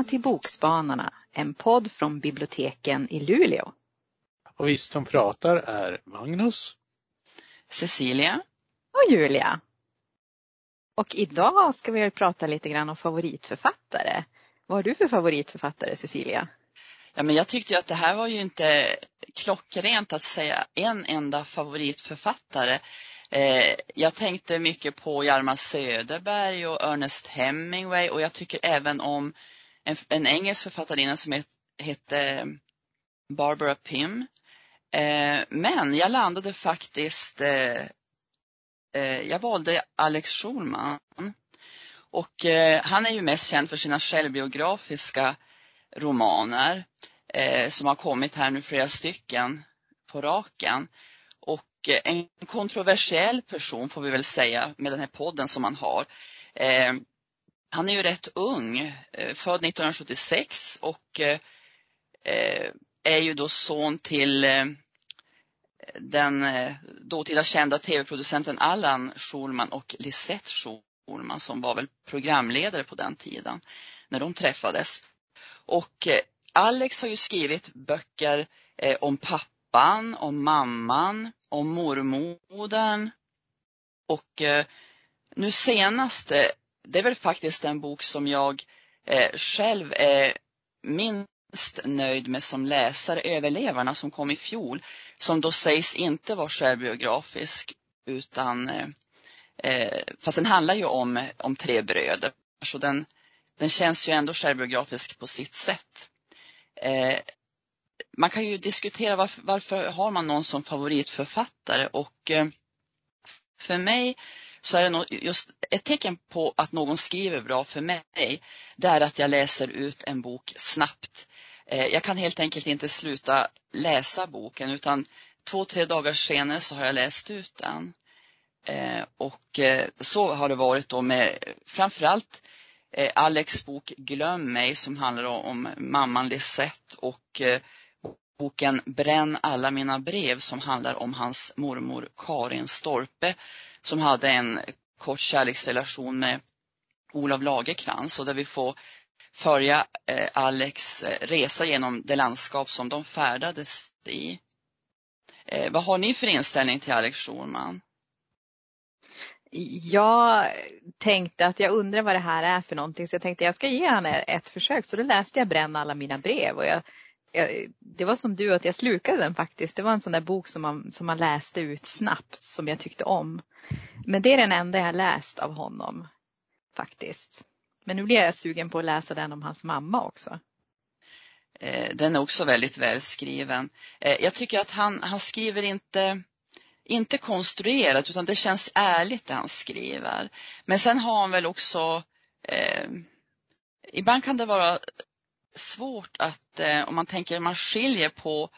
Välkomna till Bokspanarna, en podd från biblioteken i Luleå. Och vi som pratar är Magnus, Cecilia och Julia. Och idag ska vi prata lite grann om favoritförfattare. Vad har du för favoritförfattare Cecilia? Ja, men jag tyckte att det här var ju inte klockrent att säga en enda favoritförfattare. Eh, jag tänkte mycket på Hjalmar Söderberg och Ernest Hemingway och jag tycker även om en, en engelsk författarinna som hette Barbara Pym. Eh, men jag landade faktiskt, eh, eh jag valde Alex Schulman. Och eh, han är ju mest känd för sina självbiografiska romaner eh, som har kommit här nu flera stycken på raken en kontroversiell person får vi väl säga med den här podden som han har. Han är ju rätt ung, eh, född 1976 och eh, eh, är ju då son till den dåtida kända tv-producenten Allan Schulman och Lisette Schulman som var väl programledare på den tiden när de träffades. Och Alex har ju skrivit böcker om pappan, om mamman, om mormodern. Och nu senaste, det är väl faktiskt en bok som jag eh, själv är minst nöjd med som läsare, Överlevarna som kom i fjol, som då sägs inte vara självbiografisk utan eh, eh, fast den handlar ju om, om tre bröder. Så den, den känns ju ändå självbiografisk på sitt sätt. Eh, man kan ju diskutera varför, varför har man någon som favoritförfattare och eh, för mig så är det nog just ett tecken på att någon skriver bra för mig, det är att jag läser ut en bok snabbt. Eh, jag kan helt enkelt inte sluta läsa boken utan två, tre dagar senare så har jag läst ut den. Eh, och eh, så har det varit då med framförallt Alex bok Glöm mig som handlar om mamman Lisette och boken Bränn alla mina brev som handlar om hans mormor Karin Storpe som hade en kort kärleksrelation med Olof Lagerkrans och där vi får följa eh, Alex eh, resa genom det landskap som de färdades i. Eh, vad har ni för inställning till Alex Schulman? Jag tänkte att jag undrar vad det här är för någonting så jag tänkte jag ska ge honom ett försök så då läste jag Bränn alla mina brev och jag det var som du att jag slukade den faktiskt. Det var en sån där bok som man, som man läste ut snabbt som jag tyckte om. Men det är den enda jag läst av honom faktiskt. Men nu blir jag sugen på att läsa den om hans mamma också. Eh, den är också väldigt välskriven. Eh, jag tycker att han, han skriver inte, inte konstruerat utan det känns ärligt det han skriver. Men sen har han väl också eh, Ibland kan det vara svårt att, eh, om man tänker, man skiljer på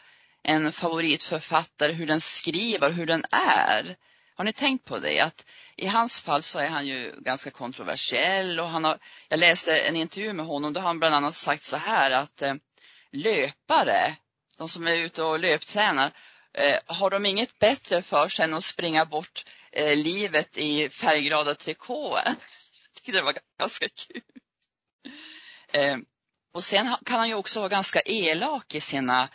en favoritförfattare, hur den skriver, hur den är. Har ni tänkt på det? Att i hans fall så är han ju ganska kontroversiell och han har, jag läste en intervju med honom, då har han bland annat sagt så här att eh, löpare, de som är ute och löptränar, eh, har de inget bättre för sig än att springa bort eh, livet i färgglada trikåer? Jag tycker det var ganska kul. Eh, och sen kan han ju också vara ganska elak i sina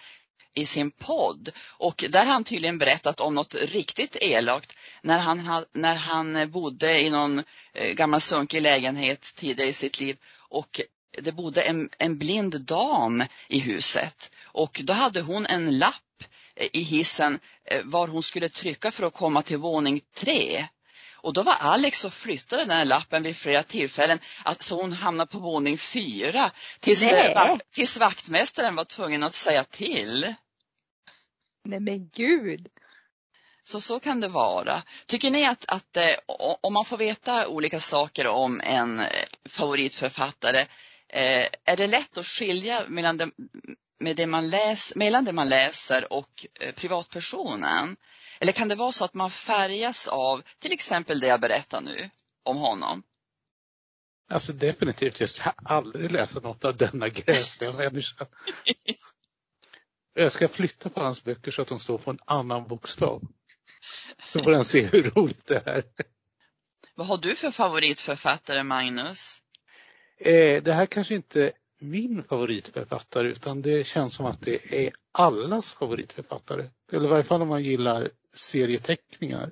i sin podd. Och där har han tydligen berättat om något riktigt elakt när han, när han bodde i någon eh, gammal sunkig lägenhet tidigare i sitt liv och det bodde en, en blind dam i huset. Och då hade hon en lapp eh, i hissen eh, var hon skulle trycka för att komma till våning tre. Och då var Alex och flyttade den här lappen vid flera tillfällen så hon hamnade på våning fyra tills, eh, tills vaktmästaren var tvungen att säga till. Nej men gud! Så så kan det vara. Tycker ni att, att eh, om man får veta olika saker om en eh, favoritförfattare, är det lätt att skilja mellan det, med det man läs, mellan det man läser och privatpersonen? Eller kan det vara så att man färgas av till exempel det jag berättar nu om honom? Alltså definitivt, jag ska aldrig läsa något av denna gräsliga människa. Jag ska flytta på hans böcker så att de står på en annan bokstav. Så får han se hur roligt det är. Vad har du för favoritförfattare, Magnus? Eh, det här kanske inte min favoritförfattare utan det känns som att det är allas favoritförfattare. Eller i varje fall om man gillar serieteckningar.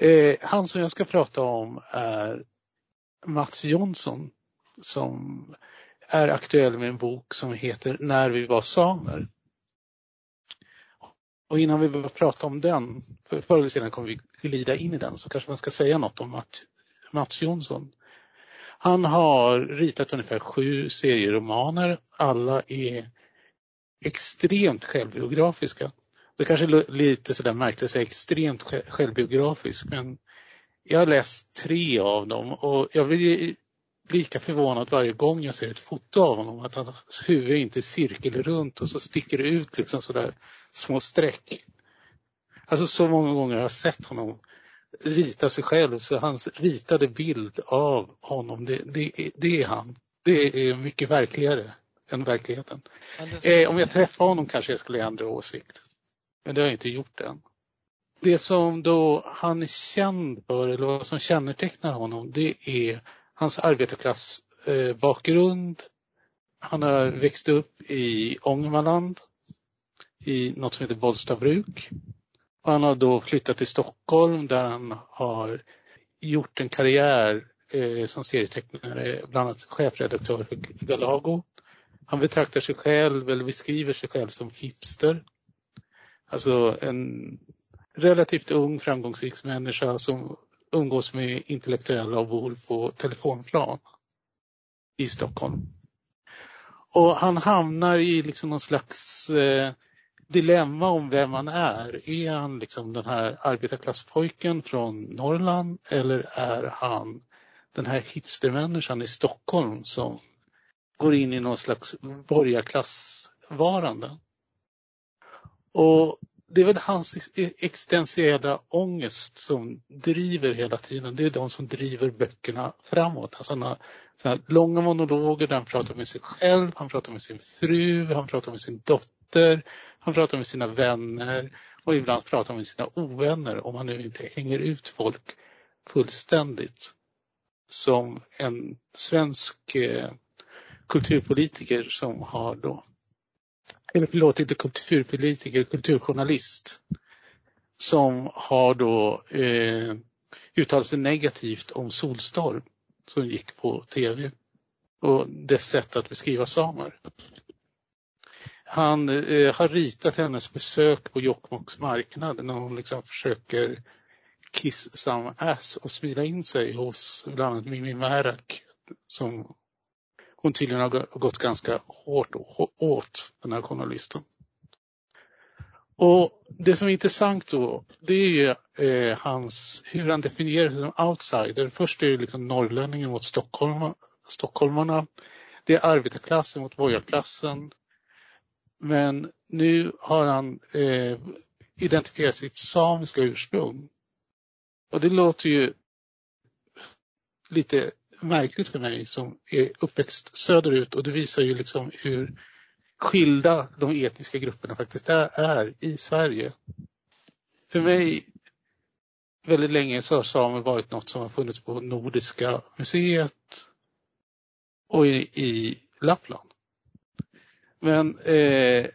Eh, han som jag ska prata om är Mats Jonsson som är aktuell med en bok som heter När vi var samer. Och innan vi börjar prata om den, för förr eller senare kommer vi glida in i den, så kanske man ska säga något om Mats Jonsson. Han har ritat ungefär sju serieromaner. Alla är extremt självbiografiska. Det kanske är lite sådär märkligt att säga extremt självbiografisk, men jag har läst tre av dem och jag blir lika förvånad varje gång jag ser ett foto av honom att hans huvud inte är cirkelrunt och så sticker det ut liksom sådär små streck. Alltså så många gånger har jag sett honom rita sig själv så hans ritade bild av honom det, det, det är han. Det är mycket verkligare än verkligheten. Eh, om jag träffar honom kanske jag skulle ändra åsikt. Men det har jag inte gjort än. Det som då han är känd för, eller vad som kännetecknar honom, det är hans arbetarklassbakgrund. Han har växt upp i Ångermanland i något som heter Bollstabruk. Och han har då flyttat till Stockholm där han har gjort en karriär eh, som serietecknare, bland annat chefredaktör för Galago. Han betraktar sig själv, eller beskriver sig själv som hipster. Alltså en relativt ung framgångsrik människa som umgås med intellektuella och bor på telefonplan i Stockholm. Och han hamnar i liksom någon slags eh, dilemma om vem han är. Är han liksom den här arbetarklasspojken från Norrland eller är han den här hipstermänniskan i Stockholm som går in i någon slags borgarklassvarande? Och det är väl hans existentiella ångest som driver hela tiden. Det är de som driver böckerna framåt. Alltså sådana, sådana långa monologer där han pratar med sig själv, han pratar med sin fru, han pratar med sin dotter, han pratar med sina vänner och ibland pratar han med sina ovänner om han nu inte hänger ut folk fullständigt. Som en svensk eh, kulturpolitiker som har då eller förlåt, inte kulturpolitiker, kulturjournalist som har då eh, uttalat sig negativt om Solstorm som gick på tv och dess sätt att beskriva samer. Han eh, har ritat hennes besök på Jokkmokks marknad när hon liksom försöker kiss some ass och smida in sig hos bland annat Mimmi Märak som hon tydligen har gått ganska hårt åt, den här journalisten. Och det som är intressant då, det är ju eh, hans, hur han definierar sig som outsider. Först är det liksom norrlänningen mot Stockholm, stockholmarna. Det är arbetarklassen mot borgarklassen. Men nu har han eh, identifierat sitt samiska ursprung. Och det låter ju lite märkligt för mig som är uppväxt söderut och det visar ju liksom hur skilda de etniska grupperna faktiskt är, är i Sverige. För mig väldigt länge så har samer varit något som har funnits på Nordiska museet och i, i Lappland. Men eh,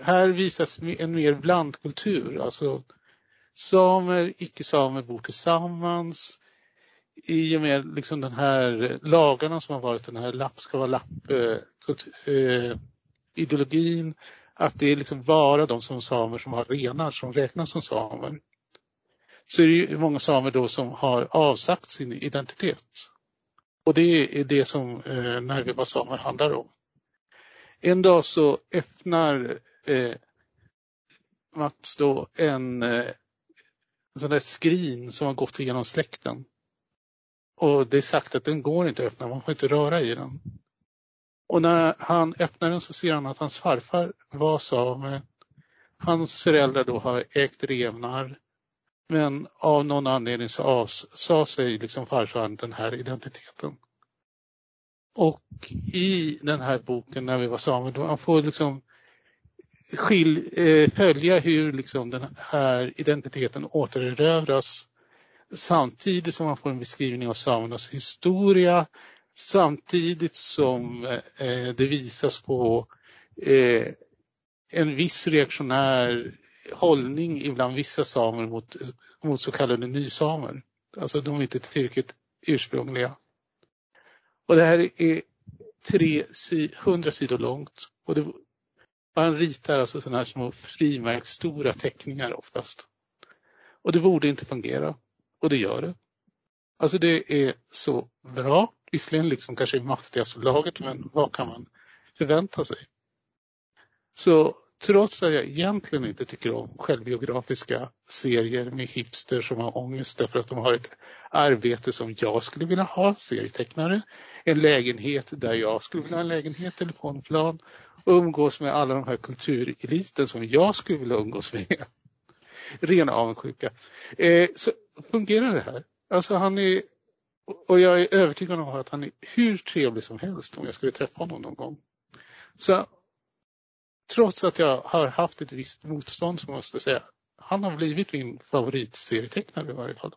här visas en mer blandkultur, alltså samer, icke-samer bor tillsammans i och med liksom den här lagarna som har varit den här lapp ska vara lapp eh, eh, ideologin att det är liksom bara de som samer som har renar som räknas som samer. Så är det ju många samer då som har avsagt sin identitet. Och det är det som eh, När samer handlar om. En dag så öppnar eh, Mats då en, eh, en sån där skrin som har gått igenom släkten. Och det är sagt att den går inte att öppna, man får inte röra i den. Och när han öppnar den så ser han att hans farfar var same. Hans föräldrar då har ägt revnar. Men av någon anledning så avsade sig liksom farfar den här identiteten. Och i den här boken när vi var samer, då man får liksom skil, eh, följa hur liksom den här identiteten återerövras samtidigt som man får en beskrivning av samernas historia Samtidigt som eh, det visas på eh, en viss reaktionär hållning ibland vissa samer mot, mot så kallade nysamer. Alltså de är inte tillräckligt ursprungliga. Och det här är tre, hundra sidor långt och det, man ritar alltså sådana här små frimärksstora teckningar oftast. Och det borde inte fungera. Och det gör det. Alltså det är så bra. Visserligen liksom kanske i maffigaste laget men vad kan man förvänta sig? Så trots att jag egentligen inte tycker om självbiografiska serier med hipster som har ångest därför att de har ett arbete som jag skulle vilja ha, serietecknare, en lägenhet där jag skulle vilja ha en lägenhet, telefonplan och umgås med alla de här kultureliten som jag skulle vilja umgås med. Ren avundsjuka. Eh, så fungerar det här. Alltså han är, och jag är övertygad om att han är hur trevlig som helst om jag skulle träffa honom någon gång. Så trots att jag har haft ett visst motstånd så måste jag säga, han har blivit min favoritserietecknare i varje fall.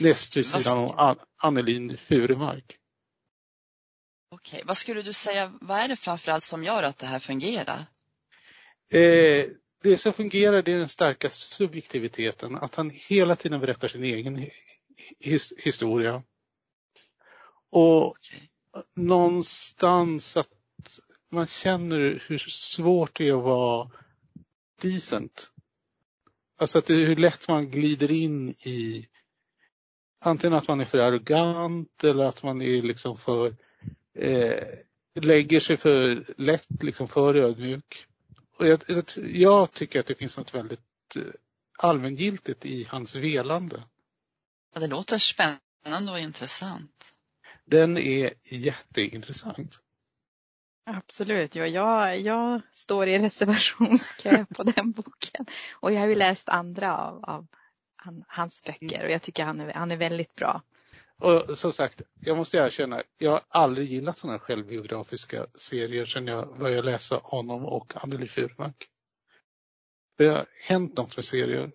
Näst vid sidan om Annelin Furemark. Okej, vad skulle du säga, vad är det framförallt som gör att det här fungerar? Eh, det som fungerar det är den starka subjektiviteten, att han hela tiden berättar sin egen his historia. Och okay. någonstans att man känner hur svårt det är att vara decent. Alltså att det, hur lätt man glider in i antingen att man är för arrogant eller att man är liksom för eh, lägger sig för lätt, liksom för ödmjuk. Och jag, jag, tycker att det finns något väldigt eh, allmängiltigt i hans velande. Ja, det låter spännande och intressant. Den är jätteintressant. Absolut, ja, jag, jag står i reservationskö på den boken. Och jag har ju läst andra av, av hans böcker och jag tycker han är, han är väldigt bra. Och som sagt, jag måste erkänna, jag har aldrig gillat sådana självbiografiska serier sedan jag började läsa honom och Anneli Furmark. Det har hänt något med serier.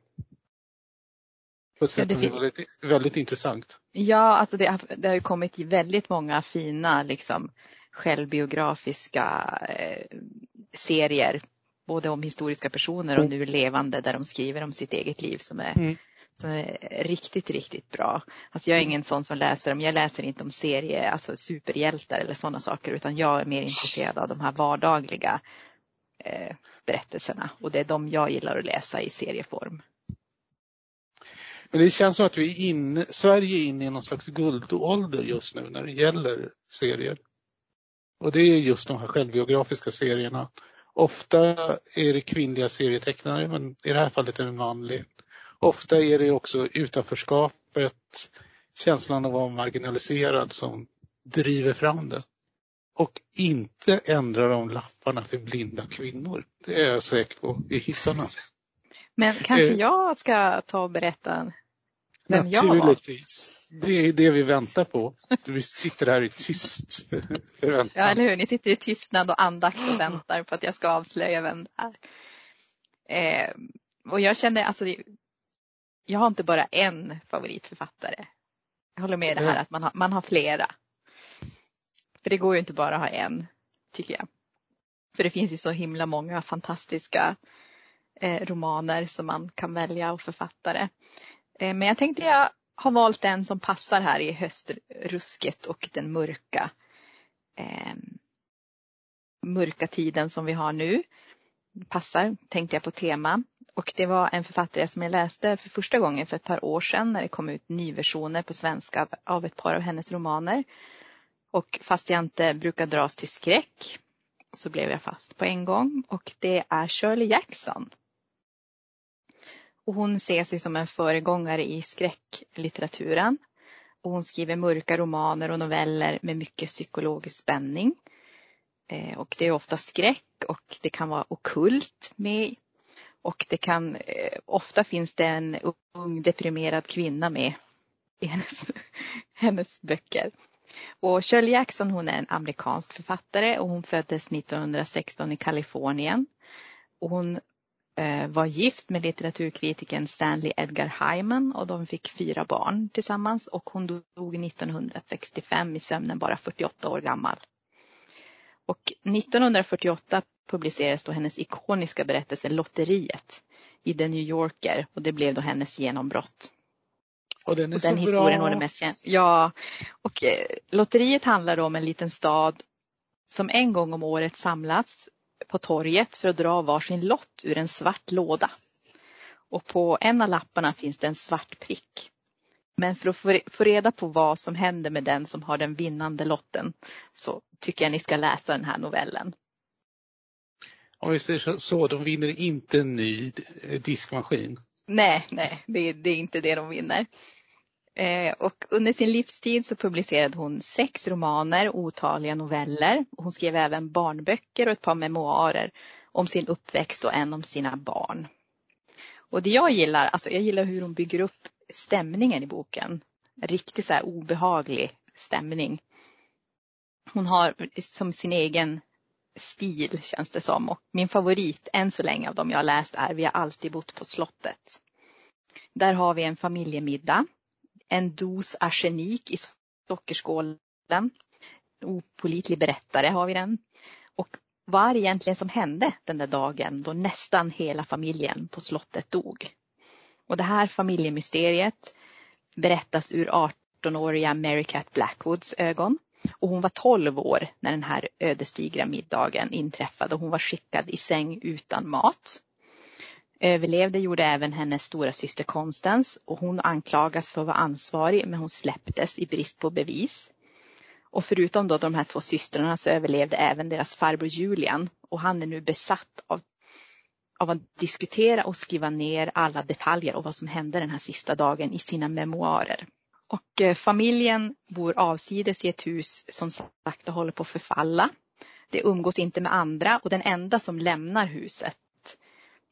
På ett sätt ja, som är väldigt, väldigt intressant. Ja, alltså det har, det har ju kommit väldigt många fina liksom, självbiografiska eh, serier. Både om historiska personer och mm. nu levande där de skriver om sitt eget liv som är mm som är riktigt, riktigt bra. Alltså jag är ingen sån som läser om, jag läser inte om serie, alltså superhjältar eller sådana saker utan jag är mer intresserad av de här vardagliga eh, berättelserna och det är de jag gillar att läsa i serieform. Men det känns som att vi är inne, Sverige är inne i någon slags guldålder just nu när det gäller serier. Och det är just de här självbiografiska serierna. Ofta är det kvinnliga serietecknare men i det här fallet är det manlig. Ofta är det också utanförskapet, känslan av att vara marginaliserad som driver fram det. Och inte ändrar de lapparna för blinda kvinnor. Det är jag säker på i hissarna. Men kanske eh, jag ska ta och berätta vem? Naturligtvis. Det är det vi väntar på. Vi sitter här i tyst förväntan. Ja, eller hur. Ni sitter i tystnad och andakt och väntar på att jag ska avslöja vem det är. Eh, och jag känner, alltså jag har inte bara en favoritförfattare. Jag håller med i det här att man har, man har flera. För det går ju inte bara att ha en, tycker jag. För det finns ju så himla många fantastiska eh, romaner som man kan välja och författare. Eh, men jag tänkte jag har valt en som passar här i höstrusket och den mörka eh, mörka tiden som vi har nu. Passar, tänkte jag på tema. Och det var en författare som jag läste för första gången för ett par år sedan när det kom ut nyversioner på svenska av ett par av hennes romaner. Och fast jag inte brukar dras till skräck så blev jag fast på en gång och det är Shirley Jackson. Och hon ser sig som en föregångare i skräcklitteraturen. Och hon skriver mörka romaner och noveller med mycket psykologisk spänning. Eh, och det är ofta skräck och det kan vara okult med och det kan, eh, ofta finns det en ung deprimerad kvinna med i hennes, hennes böcker. Och Shirley Jackson hon är en amerikansk författare och hon föddes 1916 i Kalifornien. Och hon var gift med litteraturkritikern Stanley Edgar Hyman och de fick fyra barn tillsammans och hon dog 1965 i sömnen bara 48 år gammal. Och 1948 publicerades då hennes ikoniska berättelse Lotteriet i The New Yorker och det blev då hennes genombrott. Och den är och den så historien bra. var det mest känd. Ja, och eh, Lotteriet handlar om en liten stad som en gång om året samlas på torget för att dra varsin lott ur en svart låda. Och på en av lapparna finns det en svart prick. Men för att få- reda på vad som händer med den som har den vinnande lotten så tycker jag ni ska läsa den här novellen. Om vi säger så- de vinner inte en ny diskmaskin. Nej, nej, det, det är inte det de vinner. Eh, och under sin livstid så publicerade hon sex romaner, otaliga noveller. Hon skrev även barnböcker och ett par memoarer om sin uppväxt och en om sina barn. Och det jag gillar, alltså jag gillar hur hon bygger upp stämningen i boken. Riktigt så här obehaglig stämning. Hon har som sin egen stil känns det som. Och min favorit än så länge av dem jag har läst är Vi har alltid bott på slottet. Där har vi en familjemiddag. En dos arsenik i sockerskålen. En opolitlig berättare har vi den. Och vad är det egentligen som hände den där dagen då nästan hela familjen på slottet dog? Och det här familjemysteriet berättas ur 18-åriga Mary Cat Blackwoods ögon. Och hon var 12 år när den här ödesdigra middagen inträffade och hon var skickad i säng utan mat. Överlevde gjorde även hennes stora syster Constance och hon anklagas för att vara ansvarig men hon släpptes i brist på bevis. Och förutom då de här två systrarna så överlevde även deras farbror Julian och han är nu besatt av, av att diskutera och skriva ner alla detaljer och vad som hände den här sista dagen i sina memoarer. Och eh, familjen bor avsides i ett hus som sakta håller på att förfalla. Det umgås inte med andra och den enda som lämnar huset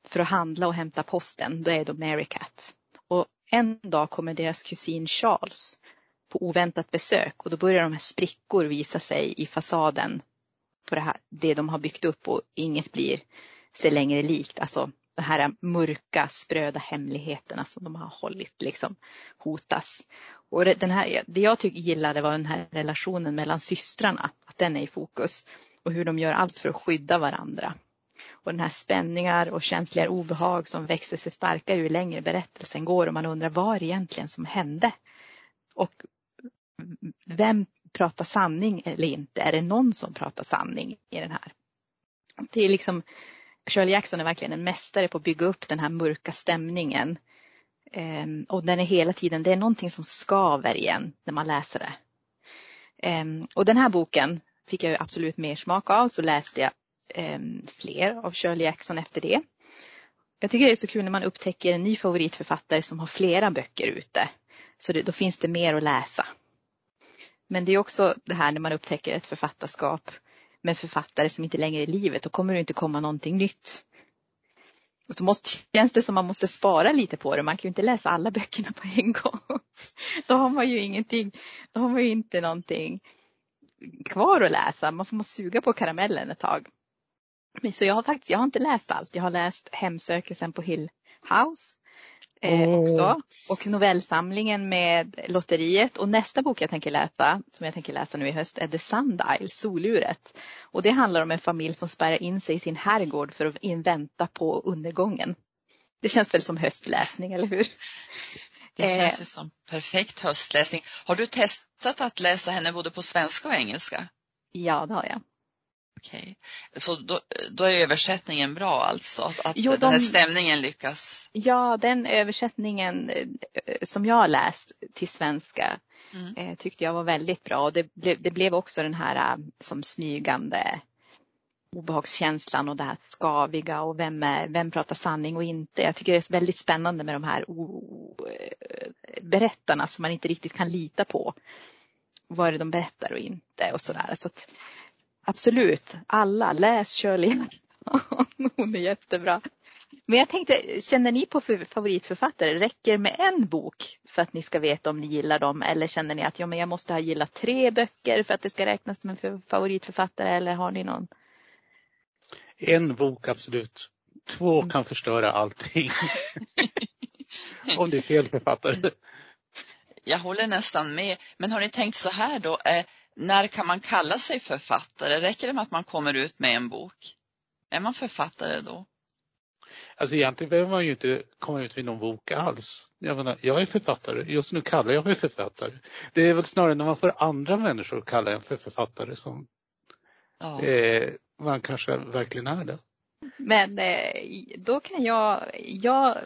för att handla och hämta posten, då är de Mary Cat. Och en dag kommer deras kusin Charles på oväntat besök och då börjar de här sprickor visa sig i fasaden på det, här, det de har byggt upp och inget blir sig längre likt. Alltså de här mörka spröda hemligheterna som de har hållit liksom hotas. Och det- den här, det jag tycker gillade var den här relationen mellan systrarna, att den är i fokus och hur de gör allt för att skydda varandra. Och den här spänningar och känsliga obehag som växer sig starkare ju längre berättelsen går och man undrar vad det egentligen som hände? Och vem pratar sanning eller inte? Är det någon som pratar sanning i den här? Det är liksom, Shirley Jackson är verkligen en mästare på att bygga upp den här mörka stämningen. Ehm, och den är hela tiden, det är någonting som skaver igen när man läser det. Ehm, och den här boken fick jag absolut mer smak av så läste jag Ehm, fler av Shirley Jackson efter det. Jag tycker det är så kul när man upptäcker en ny favoritförfattare som har flera böcker ute. Så det, då finns det mer att läsa. Men det är också det här när man upptäcker ett författarskap med författare som inte längre är i livet. Då kommer det inte komma någonting nytt. Och så måste, känns det som man måste spara lite på det. Man kan ju inte läsa alla böckerna på en gång. Då har man ju ingenting, då har man ju inte någonting kvar att läsa. Man får måste suga på karamellen ett tag. Så jag har faktiskt, jag har inte läst allt. Jag har läst Hemsökelsen på Hill House eh, Åh. också. Och novellsamlingen med Lotteriet. Och nästa bok jag tänker läsa, som jag tänker läsa nu i höst, är The Sundial, Soluret. Och det handlar om en familj som spärrar in sig i sin herrgård för att in- vänta på undergången. Det känns väl som höstläsning, eller hur? Det Eh. känns ju som perfekt höstläsning. Har du testat att läsa henne både på svenska och engelska? Ja, det har jag. Okej. Så då, då är översättningen bra alltså? Att, Jo, den här stämningen lyckas? Ja, den översättningen eh, som jag har läst till svenska Mm. eh, tyckte jag var väldigt bra. Det, blev, det blev också den här eh, som smygande obehagskänslan och det här skaviga och vem, är, vem pratar sanning och inte. Jag tycker det är väldigt spännande med de här o, berättarna som man inte riktigt kan lita på. Vad är det de berättar och inte och sådär. Så att, absolut, alla läs Shirley. Hon är jättebra. Men jag tänkte, känner ni på för- favoritförfattare? Räcker med en bok för att ni ska veta om ni gillar dem? Eller känner ni att ja, men jag måste ha gillat tre böcker för att det ska räknas som en för- favoritförfattare? Eller har ni någon? En bok absolut. två kan förstöra allting. Om det är fel författare. Jag håller nästan med. Men har ni tänkt så här då? Eh, när kan man kalla sig författare? Räcker det med att man kommer ut med en bok? Är man författare då? Alltså egentligen behöver man ju inte komma ut med någon bok alls. Jag menar, jag är författare. Just nu kallar jag mig författare. Det är väl snarare när man får andra människor att kalla en för författare som Ja. eh, man kanske verkligen är det. Men eh, då kan jag, jag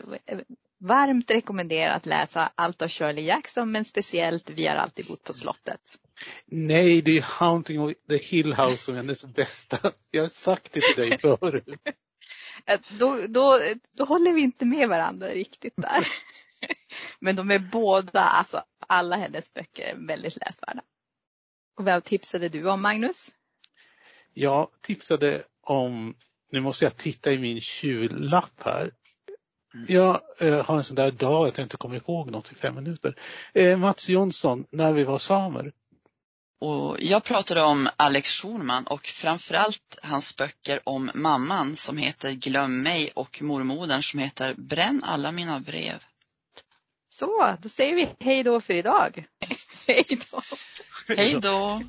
varmt rekommendera att läsa allt av Shirley Jackson men speciellt Vi har alltid bott på slottet. Nej, det är Haunting of the Hill House som är hennes bästa. Jag har sagt det till dig förut. Då, då, då håller vi inte med varandra riktigt där. Men de är båda, alltså alla hennes böcker är väldigt läsvärda. Och vad tipsade du om Magnus? Jag tipsade om, nu måste jag titta i min tjuvlapp här. Jag eh, har en sån där dag att jag inte kommer ihåg något i fem minuter. Eh, Mats Jonsson, När vi var samer. Och jag pratade om Alex Schulman och framförallt hans böcker om mamman som heter Glöm mig och mormodern som heter Bränn alla mina brev. Så, då säger vi hej då för idag. hej då. Hej då!